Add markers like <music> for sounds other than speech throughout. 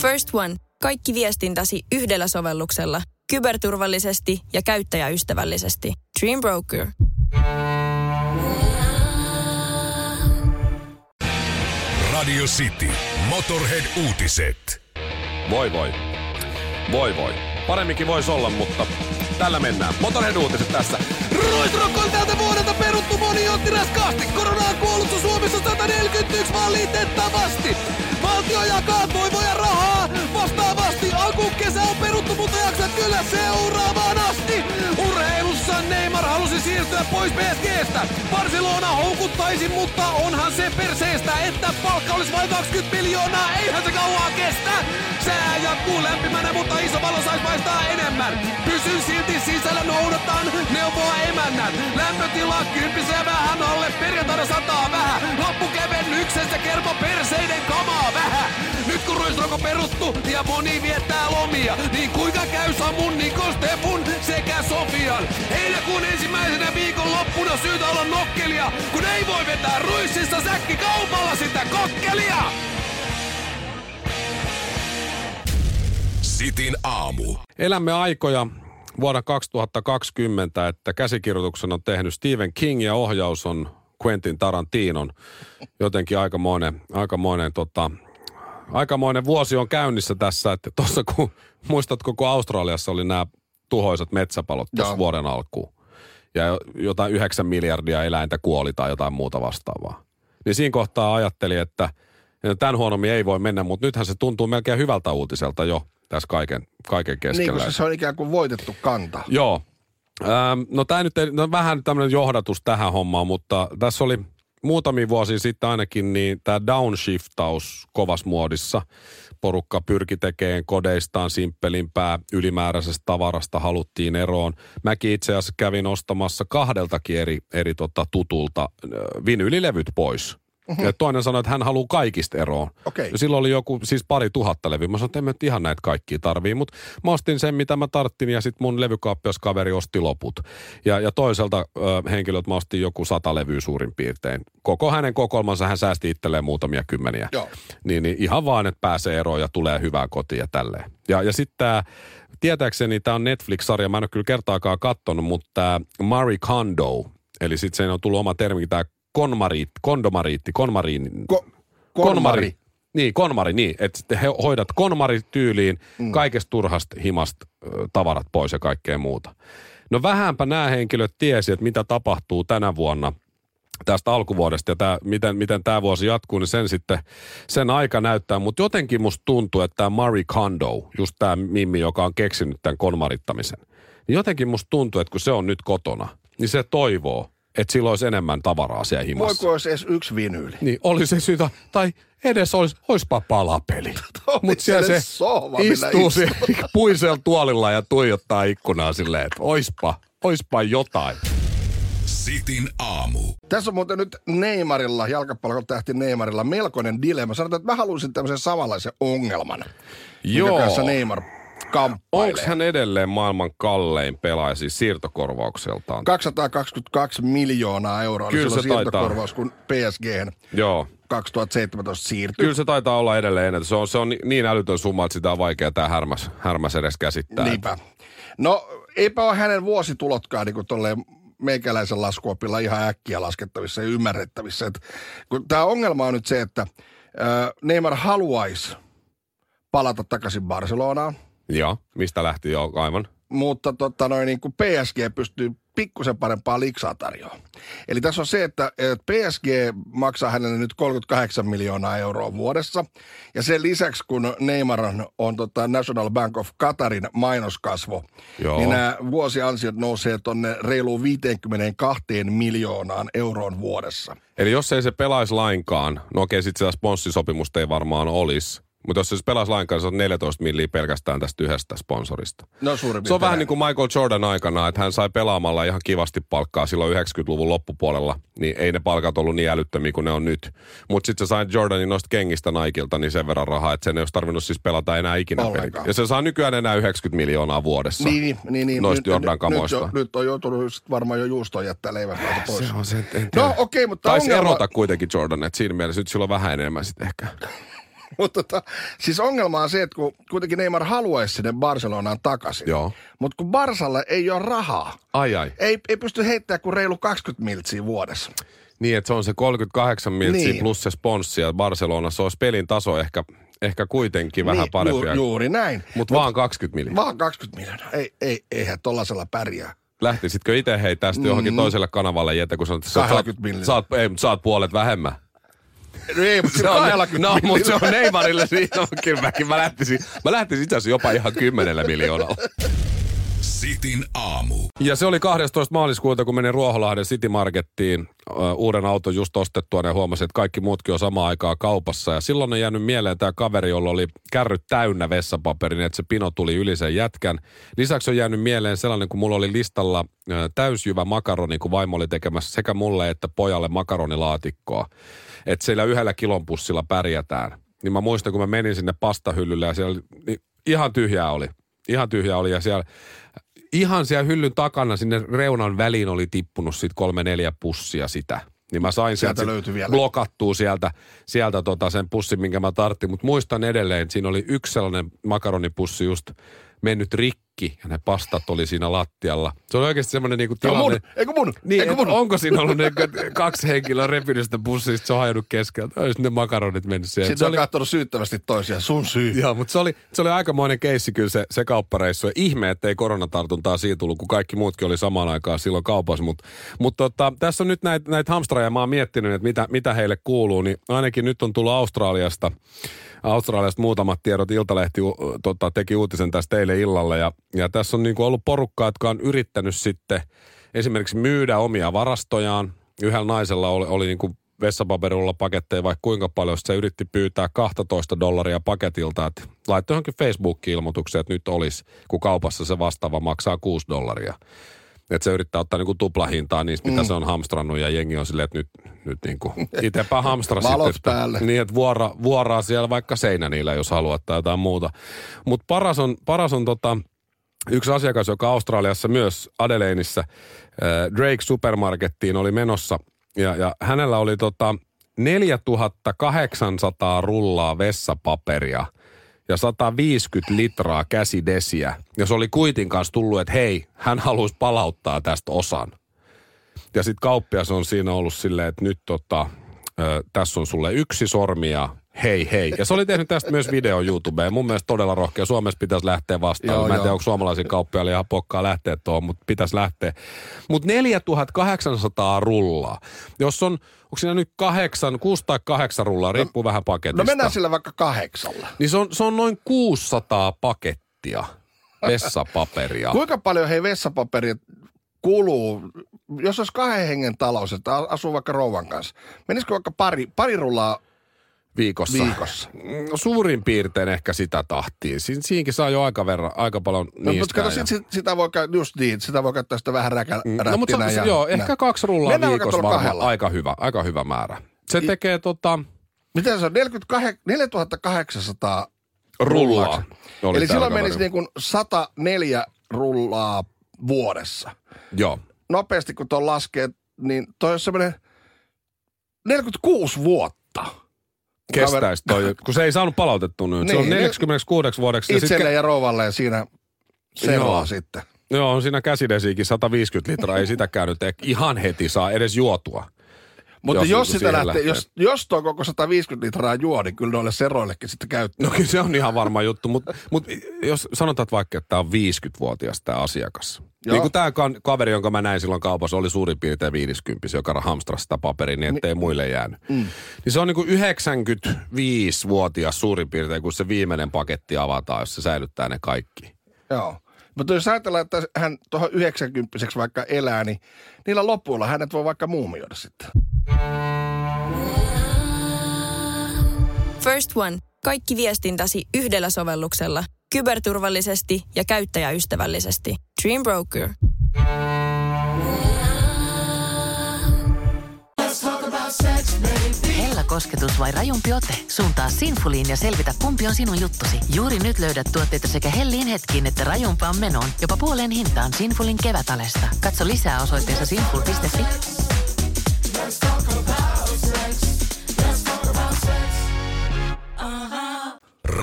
First One. Kaikki viestintäsi yhdellä sovelluksella. Kyberturvallisesti ja käyttäjäystävällisesti. Dream Broker. Radio City. Motorhead-uutiset. Voi voi. Voi voi. Paremminkin voisi olla, mutta tällä mennään. Motorhead-uutiset tässä. Roisrock on tältä vuodelta peruttu moni otti raskaasti. Koronaan kuollut Suomessa 141 valitettavasti. Valtio jakaa pois PSGstä. Barcelona houkuttaisi, mutta onhan se perseestä, että palkka olisi vain 20 miljoonaa. Eihän se kauaa kestä. Sää jatkuu lämpimänä, mutta iso valo saisi paistaa enemmän. Pysyn silti sisällä, noudatan neuvoa emännän. Lämpötila kymppissä vähän alle, perjantaina sataa vähän. Loppukevennyksestä kermo perseiden kamaa vähän. Nyt kun Ruisrock on peruttu ja moni viettää lomia, niin kuinka käy Samun, Nikos, Tefun sekä Sofian? Heinäkuun ensimmäisenä viikon loppuna syytä olla nokkelia, kun ei voi vetää ruississa säkki kaupalla sitä kokkelia! Sitin aamu. Elämme aikoja vuonna 2020, että käsikirjoituksen on tehnyt Stephen King ja ohjaus on Quentin Tarantinon. Jotenkin aikamoinen, aikamoinen, tota, aikamoinen vuosi on käynnissä tässä, että tuossa kun, muistatko kun Australiassa oli nämä tuhoisat metsäpalot tuossa vuoden alkuun ja jotain 9 miljardia eläintä kuoli tai jotain muuta vastaavaa. Niin siinä kohtaa ajattelin, että tämän huonommin ei voi mennä, mutta nythän se tuntuu melkein hyvältä uutiselta jo tässä kaiken, kaiken keskellä. Niin se on ikään kuin voitettu kanta. Joo. Ähm, no tämä nyt ei, no vähän tämmöinen johdatus tähän hommaan, mutta tässä oli muutamia vuosia sitten ainakin niin tämä downshiftaus kovas muodissa. Porukka pyrki tekemään kodeistaan simppelimpää, ylimääräisestä tavarasta haluttiin eroon. Mäkin itse asiassa kävin ostamassa kahdeltakin eri, eri tota, tutulta vinylilevyt pois. Mm-hmm. Ja toinen sanoi, että hän haluaa kaikista eroon. Okei. Ja silloin oli joku, siis pari tuhatta levyä. Mä sanoin, että en nyt ihan näitä kaikkia tarvii, mutta mä ostin sen, mitä mä tarttin ja sitten mun levykaappiaskaveri osti loput. Ja, ja toiselta ö, henkilöltä mä ostin joku sata levyä suurin piirtein. Koko hänen kokoelmansa hän säästi itselleen muutamia kymmeniä. Joo. Niin, niin ihan vaan, että pääsee eroon ja tulee hyvää kotiin ja tälleen. Ja, ja sitten tämä, tietääkseni tämä on Netflix-sarja, mä en ole kyllä kertaakaan kattonut, mutta tämä Marie Kondo, eli sitten se on tullut oma termi, tämä konmariit, kondomariitti, konmariin, Ko- konmari. Niin, konmari, niin. Että he hoidat konmarityyliin mm. kaikesta turhasta himasta tavarat pois ja kaikkea muuta. No vähänpä nämä henkilöt tiesi, että mitä tapahtuu tänä vuonna tästä alkuvuodesta ja tää, miten, miten tämä vuosi jatkuu, niin sen sitten, sen aika näyttää. Mutta jotenkin musta tuntuu, että tämä Marie Kondo, just tämä Mimmi, joka on keksinyt tämän konmarittamisen, niin jotenkin musta tuntuu, että kun se on nyt kotona, niin se toivoo, että sillä olisi enemmän tavaraa siellä himassa. Voiko olisi edes yksi vinyyli? Niin, oli se syytä, tai edes olisi, olisipa palapeli. <laughs> Mutta siellä se sohva, istuu siellä puisella tuolilla ja tuijottaa ikkunaa silleen, että oispa, oispa jotain. Sitin aamu. Tässä on muuten nyt Neymarilla, jalkapallon tähti Neymarilla, melkoinen dilemma. Sanotaan, että mä haluaisin tämmöisen samanlaisen ongelman, Joo. minkä kanssa Neymar kamppailee. Onko hän edelleen maailman kallein pelaaja siis siirtokorvaukseltaan? 222 miljoonaa euroa Kyllä se taitaa. siirtokorvaus, kun PSG Joo. 2017 siirtyi. Kyllä se taitaa olla edelleen ennätys. Se on, se on ni- niin älytön summa, että sitä on vaikea tämä härmäs, härmäs edes käsittää. Niinpä. No, eipä ole hänen vuositulotkaan niin kuin tolleen meikäläisen laskuopilla ihan äkkiä laskettavissa ja ymmärrettävissä. Et, kun tämä ongelma on nyt se, että Neymar haluaisi palata takaisin Barcelonaan, Joo, mistä lähti jo aivan. mutta tota noin, niin kuin PSG pystyy pikkusen parempaa liksaa tarjoamaan. Eli tässä on se, että että PSG maksaa hänelle nyt 38 miljoonaa euroa vuodessa. Ja sen lisäksi, kun Neymar on, on tota National Bank of Qatarin mainoskasvo, Joo. niin nämä vuosiansiot nousee tuonne reiluun 52 miljoonaan euroon vuodessa. Eli jos ei se pelaisi lainkaan, no okei, sitten sitä sponssisopimusta ei varmaan olisi, mutta jos se pelaisi lainkaan, se on 14 milliä pelkästään tästä yhdestä sponsorista. No suurin Se on vähän niin kuin Michael Jordan aikana, että hän sai pelaamalla ihan kivasti palkkaa silloin 90-luvun loppupuolella, niin ei ne palkat ollut niin älyttömiä kuin ne on nyt. Mutta sitten se sai Jordanin noista kengistä Naikilta niin sen verran rahaa, että sen ei olisi tarvinnut siis pelata enää ikinä Ollenkaan. peliä. Ja se saa nykyään enää 90 miljoonaa vuodessa. Niin, niin, niin, niin. Noista nyt, Jordan nyt, kamoista. Nyt, jo, nyt on joutunut sit varmaan jo juustoon jättää leivän pois. Se on se, en tiedä. No okei, mutta Taisi ongelma... erota kuitenkin Jordan, että siinä mielessä nyt sillä on vähän enemmän sitten ehkä. <laughs> Mutta tota, siis ongelma on se, että kun kuitenkin Neymar haluaisi sinne Barcelonaan takaisin. Joo. Mutta kun Barsalle ei ole rahaa. Ai ai. Ei, ei pysty heittämään kuin reilu 20 miltsiä vuodessa. Niin, että se on se 38 miltsiä Niin. plus se sponssi ja Barcelonassa olisi pelin taso ehkä, ehkä kuitenkin vähän niin, parempi. Juuri, juuri näin. Mutta vaan 20 miljoonaa. Vaan 20 miljoonaa. Ei, ei, eihän tollasella pärjää. Lähtisitkö itse hei tästä johonkin toiselle kanavalle jätä, kun sanot, että sä, 20 miljoonaa. saat, ei, saat puolet vähemmän. No Ei, mutta se on 20 no, mutta se on. Neymarille siinä. Kyllä mäkin, mä lähtisin, mä lähtisin itse asiassa jopa ihan kymmenellä miljoonalla. Sitin aamu. Ja se oli 12. maaliskuuta, kun menin Ruoholahden City Markettiin uuden auton just ostettua ja huomasin, että kaikki muutkin on samaan aikaan kaupassa. Ja silloin on jäänyt mieleen tämä kaveri, jolla oli kärryt täynnä vessapaperin, että se pino tuli yli sen jätkän. Lisäksi on jäänyt mieleen sellainen, kun mulla oli listalla täysjyvä makaroni, kun vaimo oli tekemässä sekä mulle että pojalle makaronilaatikkoa. Että siellä yhdellä kilon pussilla pärjätään. Niin mä muistan, kun mä menin sinne pastahyllylle ja siellä oli, niin ihan tyhjää oli. Ihan tyhjää oli ja siellä ihan siellä hyllyn takana sinne reunan väliin oli tippunut sit kolme neljä pussia sitä. Niin mä sain Sieltä sieltä, löytyi vielä. blokattua sieltä, sieltä tota sen pussin, minkä mä tarttin. Mutta muistan edelleen, että siinä oli yksi sellainen makaronipussi just mennyt rikki ja ne pastat oli siinä lattialla. Se oli oikeasti semmoinen niinku on tilanne. mun, eikö mun? Niin, eikö mun? onko siinä ollut ne kaksi henkilöä repinyt sitä pussista, se on hajonnut keskeltä. Olisi ne makaronit mennyt siihen. Sitten Se on oli, katsonut syyttävästi toisiaan. Sun syy. Joo, mutta se oli, se oli aikamoinen keissi kyllä se, se kauppareissu. Ja ihme, että ei koronatartuntaa siitä tullut, kun kaikki muutkin oli samaan aikaan silloin kaupassa. Mutta mut tota, tässä on nyt näitä näit hamstraja, mä oon miettinyt, että mitä, mitä heille kuuluu. Niin ainakin nyt on tullut Australiasta, Australiasta muutamat tiedot. Iltalehti tota, teki uutisen tästä teille illalla. Ja, ja tässä on niinku ollut porukkaa, jotka on yrittänyt sitten esimerkiksi myydä omia varastojaan. Yhdellä naisella oli, oli niinku vessapaperilla paketteja vaikka kuinka paljon, sit se yritti pyytää 12 dollaria paketilta, että laittoi johonkin Facebook-ilmoitukseen, että nyt olisi, kun kaupassa se vastaava maksaa 6 dollaria. Että se yrittää ottaa niinku tuplahintaa niistä, mitä mm. se on hamstrannut, ja jengi on silleen, että nyt, nyt niinku <laughs> itsepä hamstra Valot sitten. päälle. Niin, että vuora, vuoraa siellä vaikka seinä niillä, jos haluat tai jotain muuta. Mutta paras on, paras on tota, yksi asiakas, joka Australiassa myös Adelaideissa äh, Drake Supermarkettiin oli menossa ja, ja hänellä oli tota 4800 rullaa vessapaperia ja 150 litraa käsidesiä. Ja se oli kuitin kanssa tullut, että hei, hän haluaisi palauttaa tästä osan. Ja sitten kauppias on siinä ollut silleen, että nyt tota, tässä on sulle yksi sormi ja hei hei. Ja se oli tehnyt tästä myös video YouTubeen. Mun mielestä todella rohkea. Suomessa pitäisi lähteä vastaan. Joo, Mä en joo. tiedä, onko suomalaisia kauppiaille ihan pokkaa lähteä tuohon, mutta pitäisi lähteä. Mutta 4800 rullaa. Jos on, onko siinä nyt kahdeksan, kuusi tai kahdeksan rullaa, riippuu vähän paketista. No mennään sillä vaikka kahdeksalla. Niin se on, se on noin 600 pakettia vessapaperia. <laughs> Kuinka paljon hei vessapaperia kuluu, jos olisi kahden hengen talous, että asuu vaikka rouvan kanssa, menisikö vaikka pari, pari rullaa viikossa. viikossa? Mm, Suurin piirtein ehkä sitä tahtiin. Siin, siinkin saa jo aika, verran, aika paljon No, niistä. mutta kato, sit, sit, sitä voi käyttää, just niin, sitä voi käyttää sitä vähän räkä, no, mutta se, ja joo, näin. ehkä kaksi rullaa Mennään viikossa varmaan kahdella. aika hyvä, aika hyvä määrä. Se I- tekee tota, Mitä se on? 48, 4800 rullaa. rullaksi. Oli Eli silloin menisi niin kuin 104 rullaa vuodessa. Joo. Nopeasti kun tuon laskee, niin toi on semmoinen 46 vuotta. Kestäisi toi, kun se ei saanut palautettua nyt. se on Niin, 46 vuodeksi. Ja sit Itselle ja rouvalle siinä seroa sitten. Joo, on siinä käsidesiikin 150 litraa, ei sitäkään nyt ihan heti saa edes juotua. Mutta Jos jos, niinku sitä lähtee, lähtee. jos, jos tuo koko 150 litraa juo, niin kyllä noille seroillekin sitten käyttää. No kyllä se on ihan varma juttu, mutta mut jos sanotaan että vaikka, että tämä on 50-vuotias tämä asiakas. Joo. Niin kuin tämä kaveri, jonka mä näin silloin kaupassa, oli suurin piirtein 50, joka hamstrasi sitä paperia, niin ettei muille jäänyt. Mm. Niin se on niin kuin 95-vuotias suurin piirtein, kun se viimeinen paketti avataan, jos se säilyttää ne kaikki. Joo. Mutta jos ajatellaan, että hän tuohon 90 vaikka elää, niin niillä lopuilla hänet voi vaikka muumioida sitten. First One. Kaikki viestintäsi yhdellä sovelluksella. Kyberturvallisesti ja käyttäjäystävällisesti. Dream Broker. Hella kosketus vai rajumpi ote? Suuntaa Sinfuliin ja selvitä, kumpi on sinun juttusi. Juuri nyt löydät tuotteita sekä hellin hetkiin että rajumpaan menoon. Jopa puoleen hintaan Sinfulin kevätalesta. Katso lisää osoitteessa sinful.fi.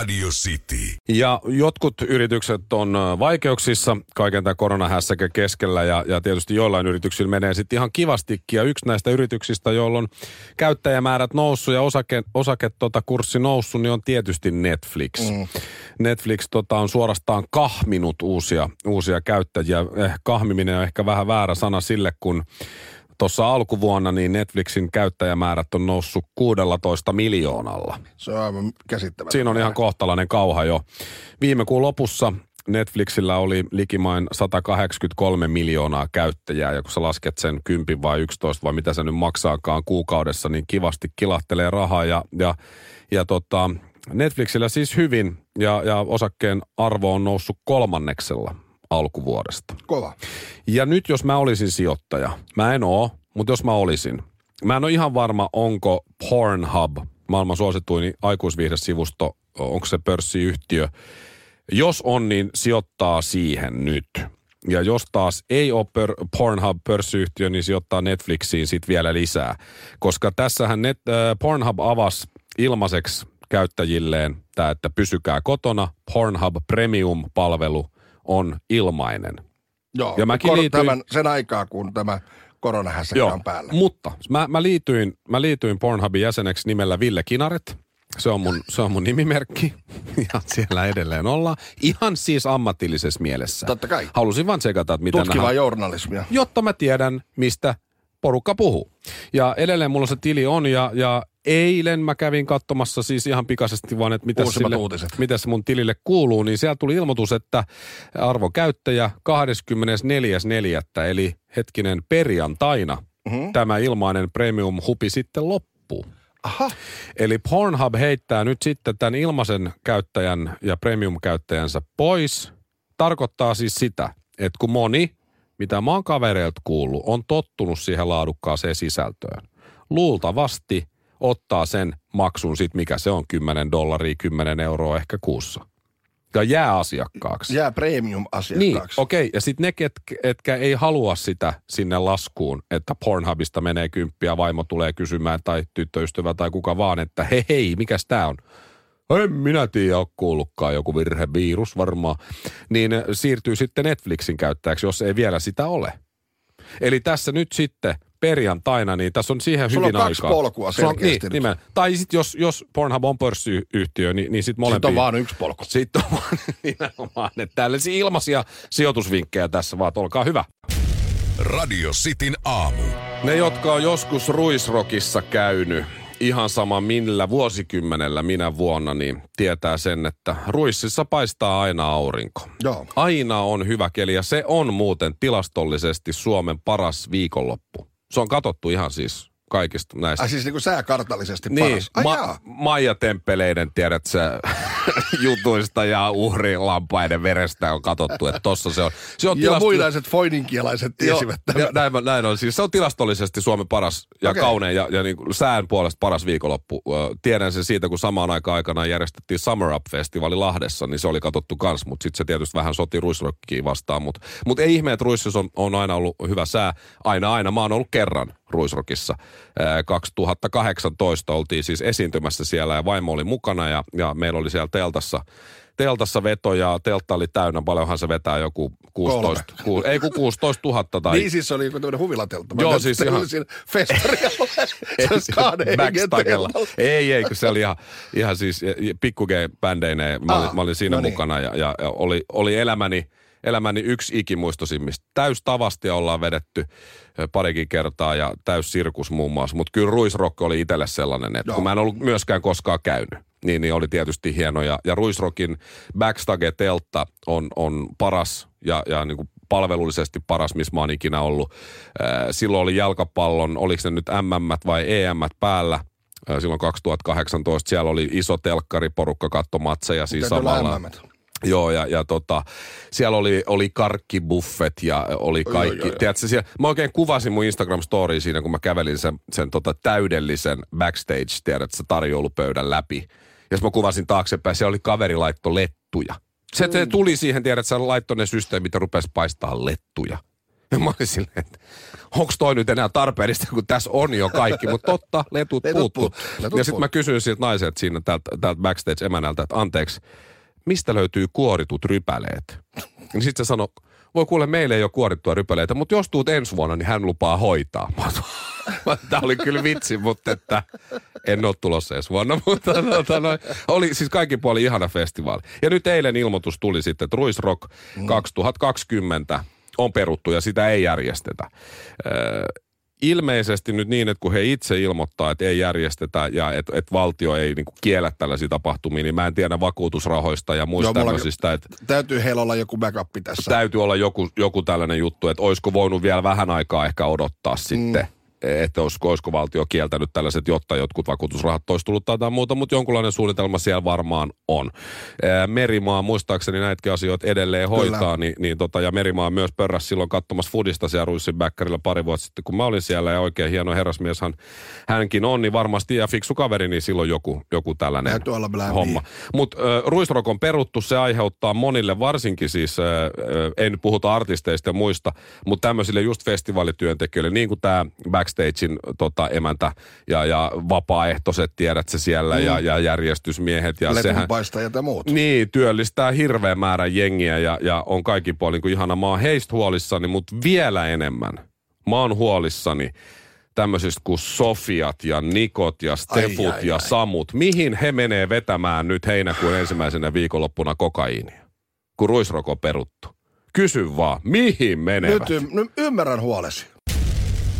Radio City. Ja jotkut yritykset on ö, vaikeuksissa kaiken tämän koronahässäkän keskellä ja, ja tietysti joillain yrityksillä menee sitten ihan kivastikin. Ja yksi näistä yrityksistä, joilla on käyttäjämäärät noussut ja osake, osake tota, kurssi noussut, niin on tietysti Netflix. Mm. Netflix tota, on suorastaan kahminut uusia, uusia käyttäjiä. Eh, kahmiminen on ehkä vähän väärä sana sille, kun tuossa alkuvuonna niin Netflixin käyttäjämäärät on noussut 16 miljoonalla. Se on aivan käsittämätöntä. Siinä on ihan kohtalainen kauha jo. Viime kuun lopussa Netflixillä oli likimain 183 miljoonaa käyttäjää, ja kun sä lasket sen 10 vai 11 vai mitä se nyt maksaakaan kuukaudessa, niin kivasti kilahtelee rahaa. Ja, ja, ja tota, Netflixillä siis hyvin, ja, ja osakkeen arvo on noussut kolmanneksella alkuvuodesta. Kova. Ja nyt jos mä olisin sijoittaja, mä en oo, mutta jos mä olisin, mä en ole ihan varma, onko Pornhub, maailman suosituin aikuisviihdesivusto, onko se pörssiyhtiö. Jos on, niin sijoittaa siihen nyt. Ja jos taas ei ole per, Pornhub pörssiyhtiö, niin sijoittaa Netflixiin sitten vielä lisää. Koska tässähän net, äh, Pornhub avasi ilmaiseksi käyttäjilleen tämä, että pysykää kotona. Pornhub Premium-palvelu on ilmainen. Joo, Ja mäkin kor- liityin- tämän, sen aikaa, kun tämä koronahässäkkä on päällä. mutta mä, mä, liityin, mä liityin Pornhubin jäseneksi nimellä Ville Kinaret. Se on mun, se on mun nimimerkki <laughs> ja siellä edelleen ollaan. Ihan siis ammatillisessa mielessä. Totta kai. Halusin vaan tsekata, että mitä Tutkivaa journalismia. jotta mä tiedän, mistä porukka puhuu. Ja edelleen mulla se tili on ja, ja eilen mä kävin katsomassa siis ihan pikaisesti vaan, että mitä Uusimmat sille, uutiset. mitä se mun tilille kuuluu, niin siellä tuli ilmoitus, että arvokäyttäjä 24.4. eli hetkinen perjantaina mm-hmm. tämä ilmainen premium-hupi sitten loppuu. Aha. Eli Pornhub heittää nyt sitten tämän ilmaisen käyttäjän ja premium-käyttäjänsä pois. Tarkoittaa siis sitä, että kun moni, mitä mä oon kavereilta kuullut, on tottunut siihen laadukkaaseen sisältöön. Luultavasti ottaa sen maksun sit, mikä se on, 10 dollaria, 10 euroa ehkä kuussa. Ja jää asiakkaaksi. Jää Niin, premium-asiakkaaksi. okei. Okay. Ja sitten ne, ketkä, etkä ei halua sitä sinne laskuun, että Pornhubista menee kymppiä, vaimo tulee kysymään tai tyttöystävä tai kuka vaan, että hei hei, mikäs tää on? En minä tiedä, ole kuullutkaan joku virhevirus varmaan. Niin äh, siirtyy sitten Netflixin käyttäjäksi, jos ei vielä sitä ole. Eli tässä nyt sitten perjantaina, niin tässä on siihen Sulla on hyvin kaksi aikaa. polkua Sulla on- selkeästi niin, nyt. nimen. Tai sitten jos, jos Pornhub on pörssiyhtiö, niin, niin sitten molempia. Sitten on vaan yksi polku. Sitten on vaan <laughs> nimenomaan, että tällaisia ilmaisia sijoitusvinkkejä tässä vaan, olkaa hyvä. Radio Cityn aamu. Ne, jotka on joskus Ruisrokissa käynyt, ihan sama millä vuosikymmenellä, minä vuonna, niin tietää sen, että Ruississa paistaa aina aurinko. Joo. Aina on hyvä keli ja se on muuten tilastollisesti Suomen paras viikonloppu. Se on katottu ihan siis kaikista näistä. Ai siis niin kuin sääkartallisesti Niin, paras. Ai ma-. Maija Temppeleiden, tiedät sä, <laughs> jutuista ja uhrilampaiden verestä on katsottu, että tossa se on. Se on Ja tilasto- muinaiset foininkialaiset tiesivät tämän. ja näin, näin on. Siis se on tilastollisesti Suomen paras ja okay. kaunein ja, ja niin kuin sään puolesta paras viikonloppu. Tiedän sen siitä, kun samaan aikaan aikana järjestettiin Summer Up-festivaali Lahdessa, niin se oli katsottu kans, mutta sitten se tietysti vähän soti ruisrokkiin vastaan. Mutta mut ei ihme, että Ruississa on, on aina ollut hyvä sää. Aina, aina. Mä oon ollut kerran Ruisrokissa. Ää, 2018 oltiin siis esiintymässä siellä ja vaimo oli mukana ja, ja meillä oli siellä teltassa teltassa veto ja teltta oli täynnä. Paljonhan se vetää joku 16, ku, ei kun 16 000 tai... Niin siis se oli joku tämmöinen huvilateltta. Mä Joo, siis ihan- siinä festarialla. <laughs> Ei. Ei, ei, kun se oli ihan, ihan siis pikku bändeineen. Mä, olin, Aa, mä olin siinä no niin. mukana ja, ja, ja oli, oli elämäni, elämäni yksi ikimuistosimmista. Täys tavasti ollaan vedetty parikin kertaa ja täys sirkus muun muassa. Mutta kyllä Ruisrock oli itselle sellainen, että Joo. kun mä en ollut myöskään koskaan käynyt. Niin, niin oli tietysti hieno. Ja, ja Ruisrockin Backstage-teltta on, on paras ja, ja niin kuin palvelullisesti paras, missä mä oon ikinä ollut. Silloin oli jalkapallon, oliko ne nyt MM vai EM päällä. Ää, Silloin 2018 siellä oli iso telkkariporukka katto matseja siis olla samalla. Joo, ja, ja tota, siellä oli, oli karkkibuffet ja oli kaikki. oi, oi. Tiedätkö, siellä, mä oikein kuvasin mun Instagram-story siinä, kun mä kävelin sen, sen tota täydellisen backstage, tiedätkö, se tarjoulupöydän läpi. Ja mä kuvasin taaksepäin, siellä oli kaveri laitto lettuja. Se, se tuli siihen, tiedät, sä laittoi ne systeemit ja rupesi paistaa lettuja. Ja mä olin silleen, että onko toi nyt enää tarpeellista, kun tässä on jo kaikki. Mutta totta, letut, Letut puuttuu. letut ja sitten mä kysyin siltä naiselta siinä täältä, täältä backstage-emänältä, että anteeksi, mistä löytyy kuoritut rypäleet? Niin sitten se sanoi, voi kuule, meillä ei ole kuorittua rypäleitä, mutta jos tuut ensi vuonna, niin hän lupaa hoitaa. <laughs> Tämä oli kyllä vitsi, mutta että en ole tulossa ensi vuonna. <laughs> Mutta tota, noin, oli siis kaikki puoli ihana festivaali. Ja nyt eilen ilmoitus tuli sitten, että Ruisrock 2020 on peruttu ja sitä ei järjestetä. Öö, ilmeisesti nyt niin, että kun he itse ilmoittaa, että ei järjestetä ja että et valtio ei niinku kiellä tällaisia tapahtumia, niin mä en tiedä vakuutusrahoista ja muista Joo, tämmöisistä, että Täytyy heillä olla joku backup tässä. täytyy olla joku, joku tällainen juttu, että olisiko voinut vielä vähän aikaa ehkä odottaa sitten. Että olisiko, olisiko valtio kieltänyt tällaiset, jotta jotkut vakuutusrahat olisi tullut tai jotain muuta, mutta jonkunlainen suunnitelma siellä varmaan on. Ää, Merimaa muistaakseni näitäkin asioita edelleen hoitaa, niin, niin tota, ja Merimaa myös pörräsi silloin katsomassa Fudista siellä Ruissin Bäkkärillä pari vuotta sitten, kun mä olin siellä, ja oikein hieno herrasmieshan hänkin on, niin varmasti, ja fiksu kaveri, niin silloin joku, joku tällainen homma. Mutta Ruisrock on peruttu, se aiheuttaa monille, varsinkin siis, äh, ei nyt puhuta artisteista ja muista, mutta tämmöisille just festivaalityöntekijöille, niin kuin tämä Backstagein tota, emäntä ja, ja vapaaehtoiset, tiedät se siellä, mm. ja, ja järjestysmiehet. Ja sehän, ja muut. niin, työllistää hirveän määrän jengiä ja, ja on kaikki puolin kuin ihana. Mä oon heistä huolissani, mutta vielä enemmän mä oon huolissani tämmöisistä kuin Sofiat ja Nikot ja Stefut Ai, ai, ja ai. Samut. Mihin he menee vetämään nyt heinäkuun ensimmäisenä viikonloppuna kokaiinia, kun ruisroko peruttu? Kysy vaan, mihin menevät? Nyt, y- nyt ymmärrän huolesi.